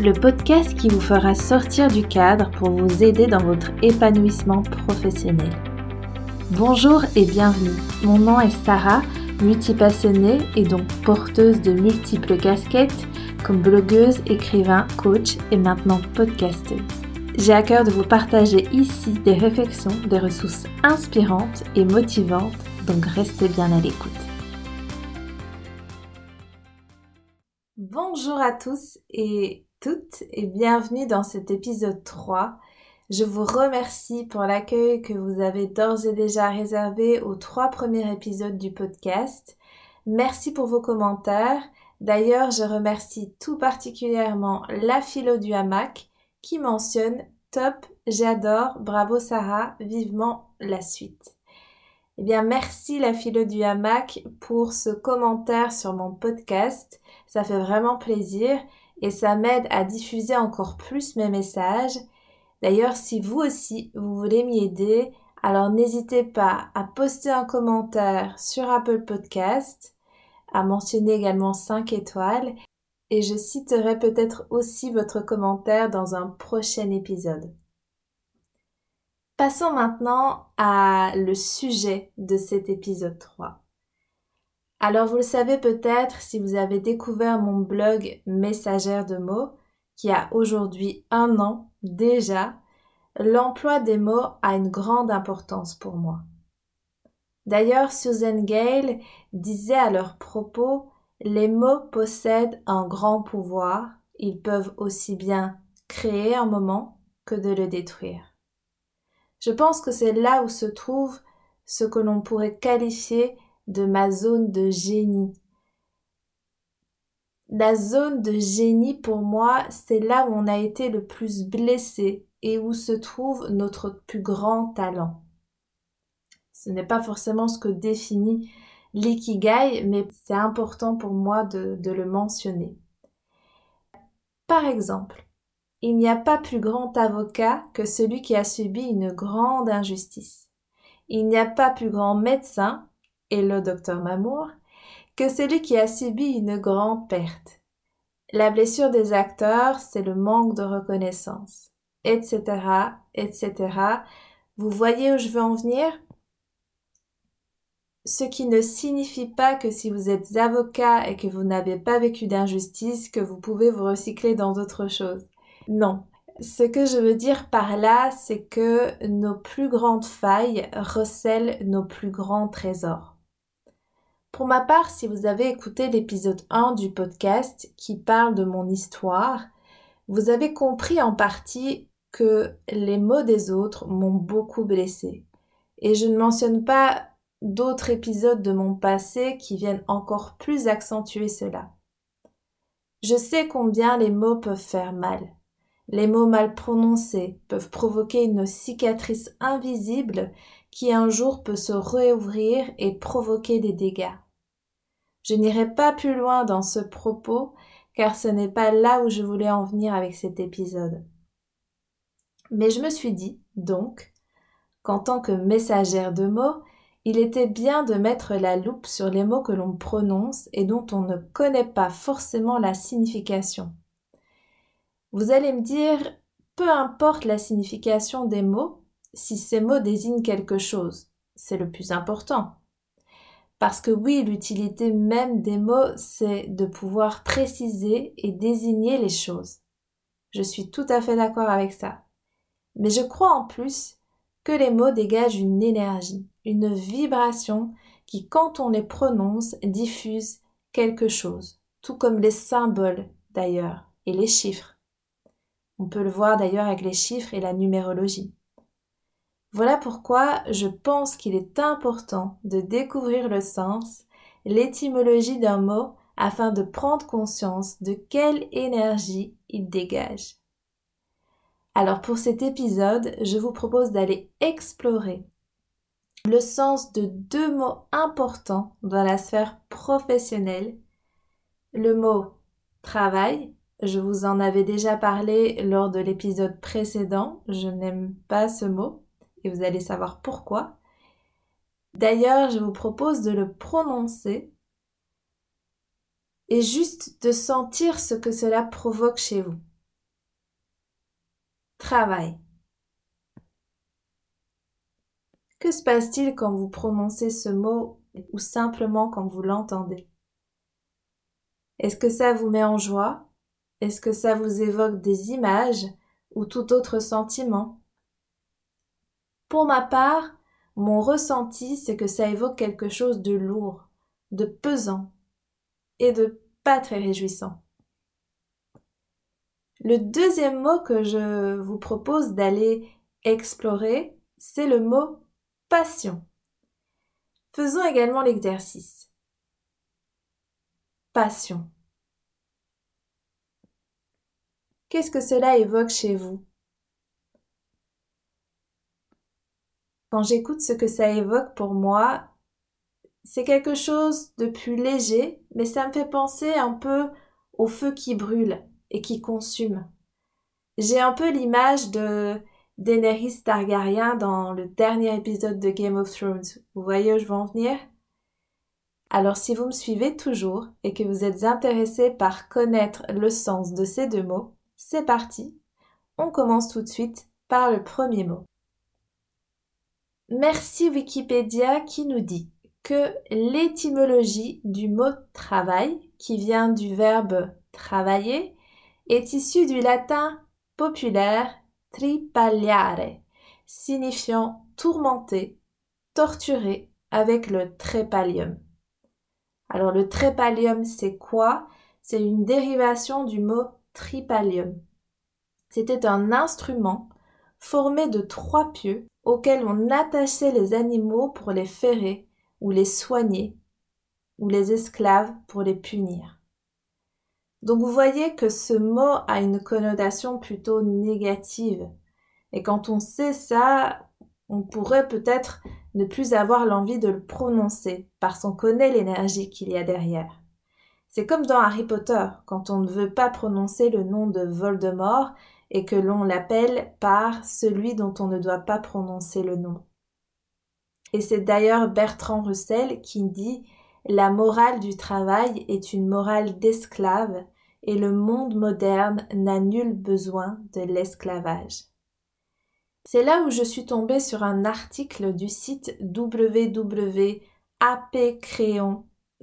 le podcast qui vous fera sortir du cadre pour vous aider dans votre épanouissement professionnel. Bonjour et bienvenue. Mon nom est Sarah, multipassionnée et donc porteuse de multiples casquettes comme blogueuse, écrivain, coach et maintenant podcasteuse. J'ai à cœur de vous partager ici des réflexions, des ressources inspirantes et motivantes, donc restez bien à l'écoute. Bonjour à tous et toutes et bienvenue dans cet épisode 3. Je vous remercie pour l'accueil que vous avez d'ores et déjà réservé aux trois premiers épisodes du podcast. Merci pour vos commentaires. D'ailleurs, je remercie tout particulièrement la philo du hamac qui mentionne Top, j'adore, bravo Sarah, vivement la suite. Eh bien, merci la philo du hamac pour ce commentaire sur mon podcast. Ça fait vraiment plaisir et ça m'aide à diffuser encore plus mes messages. D'ailleurs, si vous aussi, vous voulez m'y aider, alors n'hésitez pas à poster un commentaire sur Apple Podcast, à mentionner également 5 étoiles et je citerai peut-être aussi votre commentaire dans un prochain épisode. Passons maintenant à le sujet de cet épisode 3. Alors vous le savez peut-être si vous avez découvert mon blog Messagère de mots, qui a aujourd'hui un an déjà, l'emploi des mots a une grande importance pour moi. D'ailleurs, Susan Gale disait à leur propos, les mots possèdent un grand pouvoir, ils peuvent aussi bien créer un moment que de le détruire. Je pense que c'est là où se trouve ce que l'on pourrait qualifier de ma zone de génie. La zone de génie pour moi, c'est là où on a été le plus blessé et où se trouve notre plus grand talent. Ce n'est pas forcément ce que définit l'ikigai, mais c'est important pour moi de, de le mentionner. Par exemple, il n'y a pas plus grand avocat que celui qui a subi une grande injustice. Il n'y a pas plus grand médecin, et le docteur Mamour, que celui qui a subi une grande perte. La blessure des acteurs, c'est le manque de reconnaissance, etc., etc. Vous voyez où je veux en venir? Ce qui ne signifie pas que si vous êtes avocat et que vous n'avez pas vécu d'injustice, que vous pouvez vous recycler dans d'autres choses. Non. Ce que je veux dire par là, c'est que nos plus grandes failles recèlent nos plus grands trésors. Pour ma part, si vous avez écouté l'épisode 1 du podcast qui parle de mon histoire, vous avez compris en partie que les mots des autres m'ont beaucoup blessé. Et je ne mentionne pas d'autres épisodes de mon passé qui viennent encore plus accentuer cela. Je sais combien les mots peuvent faire mal. Les mots mal prononcés peuvent provoquer une cicatrice invisible qui un jour peut se réouvrir et provoquer des dégâts. Je n'irai pas plus loin dans ce propos car ce n'est pas là où je voulais en venir avec cet épisode. Mais je me suis dit, donc, qu'en tant que messagère de mots, il était bien de mettre la loupe sur les mots que l'on prononce et dont on ne connaît pas forcément la signification. Vous allez me dire, peu importe la signification des mots, si ces mots désignent quelque chose, c'est le plus important. Parce que oui, l'utilité même des mots, c'est de pouvoir préciser et désigner les choses. Je suis tout à fait d'accord avec ça. Mais je crois en plus que les mots dégagent une énergie, une vibration qui, quand on les prononce, diffuse quelque chose, tout comme les symboles d'ailleurs, et les chiffres. On peut le voir d'ailleurs avec les chiffres et la numérologie. Voilà pourquoi je pense qu'il est important de découvrir le sens, l'étymologie d'un mot afin de prendre conscience de quelle énergie il dégage. Alors pour cet épisode, je vous propose d'aller explorer le sens de deux mots importants dans la sphère professionnelle, le mot travail je vous en avais déjà parlé lors de l'épisode précédent. Je n'aime pas ce mot et vous allez savoir pourquoi. D'ailleurs, je vous propose de le prononcer et juste de sentir ce que cela provoque chez vous. travail. Que se passe-t-il quand vous prononcez ce mot ou simplement quand vous l'entendez? Est-ce que ça vous met en joie? Est-ce que ça vous évoque des images ou tout autre sentiment? Pour ma part, mon ressenti, c'est que ça évoque quelque chose de lourd, de pesant et de pas très réjouissant. Le deuxième mot que je vous propose d'aller explorer, c'est le mot passion. Faisons également l'exercice. Passion. Qu'est-ce que cela évoque chez vous? Quand j'écoute ce que ça évoque pour moi, c'est quelque chose de plus léger, mais ça me fait penser un peu au feu qui brûle et qui consume. J'ai un peu l'image de Daenerys Targaryen dans le dernier épisode de Game of Thrones. Vous voyez où je veux en venir? Alors si vous me suivez toujours et que vous êtes intéressé par connaître le sens de ces deux mots, c'est parti. On commence tout de suite par le premier mot. Merci Wikipédia qui nous dit que l'étymologie du mot travail, qui vient du verbe travailler, est issue du latin populaire tripaliare, signifiant tourmenter, torturer avec le trépalium. Alors le trépalium, c'est quoi? C'est une dérivation du mot tripalium. C'était un instrument formé de trois pieux auxquels on attachait les animaux pour les ferrer ou les soigner, ou les esclaves pour les punir. Donc vous voyez que ce mot a une connotation plutôt négative. Et quand on sait ça, on pourrait peut-être ne plus avoir l'envie de le prononcer, parce qu'on connaît l'énergie qu'il y a derrière. C'est comme dans Harry Potter, quand on ne veut pas prononcer le nom de Voldemort et que l'on l'appelle par celui dont on ne doit pas prononcer le nom. Et c'est d'ailleurs Bertrand Russell qui dit La morale du travail est une morale d'esclave et le monde moderne n'a nul besoin de l'esclavage. C'est là où je suis tombée sur un article du site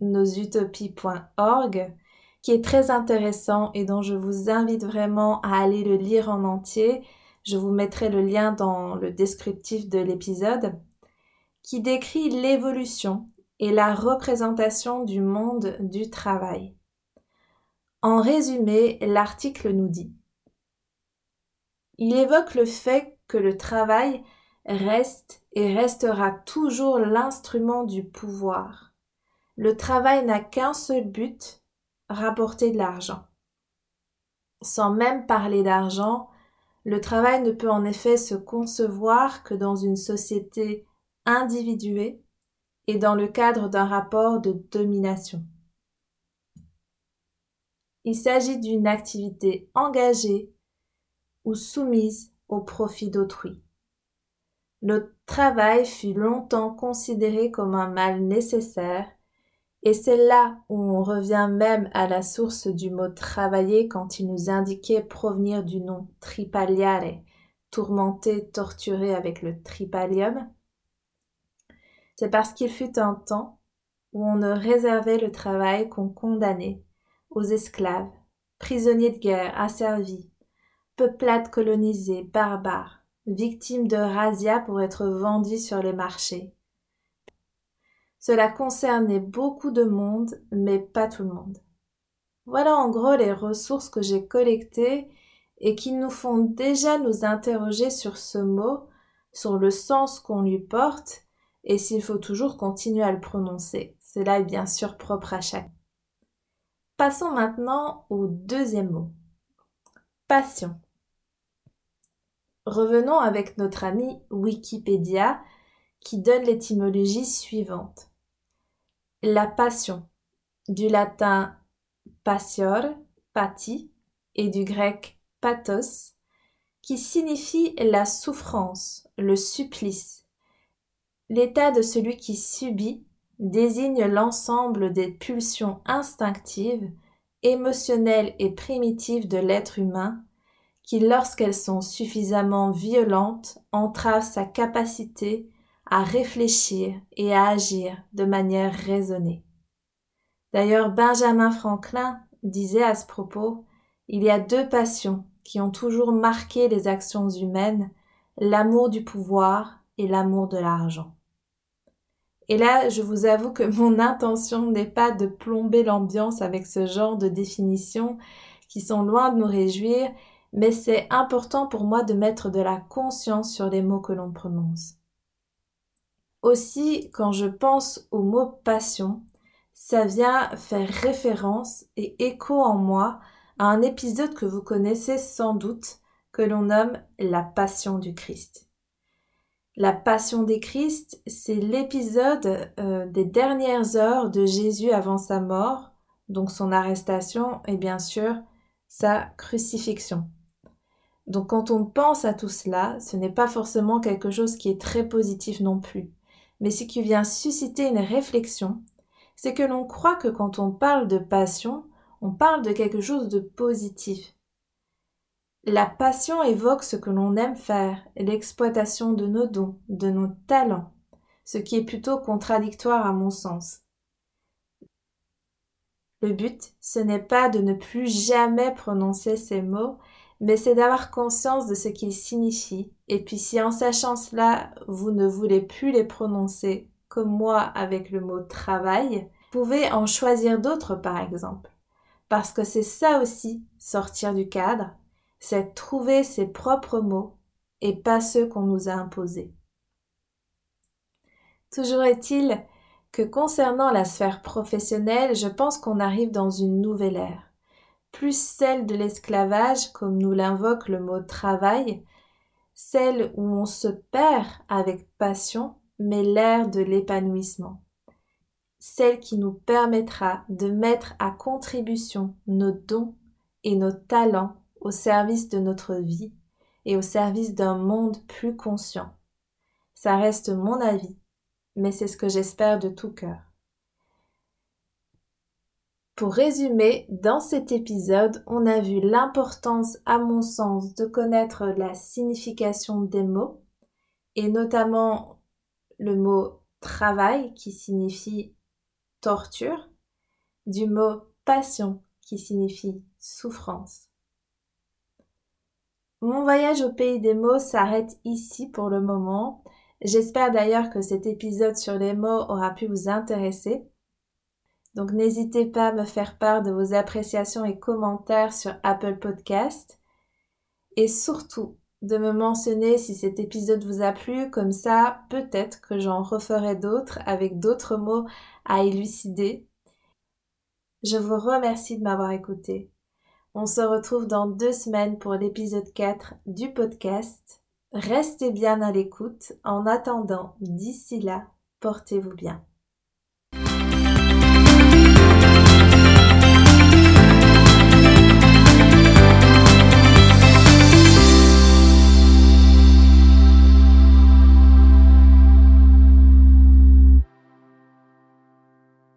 www.apcréonnosutopies.org qui est très intéressant et dont je vous invite vraiment à aller le lire en entier. Je vous mettrai le lien dans le descriptif de l'épisode, qui décrit l'évolution et la représentation du monde du travail. En résumé, l'article nous dit Il évoque le fait que le travail reste et restera toujours l'instrument du pouvoir. Le travail n'a qu'un seul but, rapporter de l'argent. Sans même parler d'argent, le travail ne peut en effet se concevoir que dans une société individuée et dans le cadre d'un rapport de domination. Il s'agit d'une activité engagée ou soumise au profit d'autrui. Le travail fut longtemps considéré comme un mal nécessaire et c'est là où on revient même à la source du mot travailler quand il nous indiquait provenir du nom tripaliare, tourmenté, torturé avec le tripalium. C'est parce qu'il fut un temps où on ne réservait le travail qu'on condamnait aux esclaves, prisonniers de guerre asservis, peuplades colonisées, barbares, victimes de razzias pour être vendus sur les marchés, cela concernait beaucoup de monde, mais pas tout le monde. Voilà en gros les ressources que j'ai collectées et qui nous font déjà nous interroger sur ce mot, sur le sens qu'on lui porte et s'il faut toujours continuer à le prononcer. Cela est bien sûr propre à chaque. Passons maintenant au deuxième mot. Passion. Revenons avec notre ami Wikipédia qui donne l'étymologie suivante. La passion, du latin passior, pati, et du grec pathos, qui signifie la souffrance, le supplice. L'état de celui qui subit désigne l'ensemble des pulsions instinctives, émotionnelles et primitives de l'être humain qui, lorsqu'elles sont suffisamment violentes, entravent sa capacité à réfléchir et à agir de manière raisonnée. D'ailleurs, Benjamin Franklin disait à ce propos, il y a deux passions qui ont toujours marqué les actions humaines, l'amour du pouvoir et l'amour de l'argent. Et là, je vous avoue que mon intention n'est pas de plomber l'ambiance avec ce genre de définitions qui sont loin de nous réjouir, mais c'est important pour moi de mettre de la conscience sur les mots que l'on prononce. Aussi, quand je pense au mot passion, ça vient faire référence et écho en moi à un épisode que vous connaissez sans doute, que l'on nomme la Passion du Christ. La Passion des Christ, c'est l'épisode euh, des dernières heures de Jésus avant sa mort, donc son arrestation et bien sûr sa crucifixion. Donc quand on pense à tout cela, ce n'est pas forcément quelque chose qui est très positif non plus, mais ce qui vient susciter une réflexion, c'est que l'on croit que quand on parle de passion, on parle de quelque chose de positif. La passion évoque ce que l'on aime faire, l'exploitation de nos dons, de nos talents, ce qui est plutôt contradictoire à mon sens. Le but, ce n'est pas de ne plus jamais prononcer ces mots, mais c'est d'avoir conscience de ce qu'ils signifient. Et puis si en sachant cela, vous ne voulez plus les prononcer, comme moi avec le mot travail, vous pouvez en choisir d'autres par exemple. Parce que c'est ça aussi, sortir du cadre, c'est trouver ses propres mots et pas ceux qu'on nous a imposés. Toujours est-il que concernant la sphère professionnelle, je pense qu'on arrive dans une nouvelle ère plus celle de l'esclavage, comme nous l'invoque le mot travail, celle où on se perd avec passion, mais l'ère de l'épanouissement, celle qui nous permettra de mettre à contribution nos dons et nos talents au service de notre vie et au service d'un monde plus conscient. Ça reste mon avis, mais c'est ce que j'espère de tout cœur. Pour résumer, dans cet épisode, on a vu l'importance, à mon sens, de connaître la signification des mots, et notamment le mot travail qui signifie torture, du mot passion qui signifie souffrance. Mon voyage au pays des mots s'arrête ici pour le moment. J'espère d'ailleurs que cet épisode sur les mots aura pu vous intéresser. Donc n'hésitez pas à me faire part de vos appréciations et commentaires sur Apple Podcast. Et surtout, de me mentionner si cet épisode vous a plu, comme ça peut-être que j'en referai d'autres avec d'autres mots à élucider. Je vous remercie de m'avoir écouté. On se retrouve dans deux semaines pour l'épisode 4 du podcast. Restez bien à l'écoute. En attendant, d'ici là, portez-vous bien.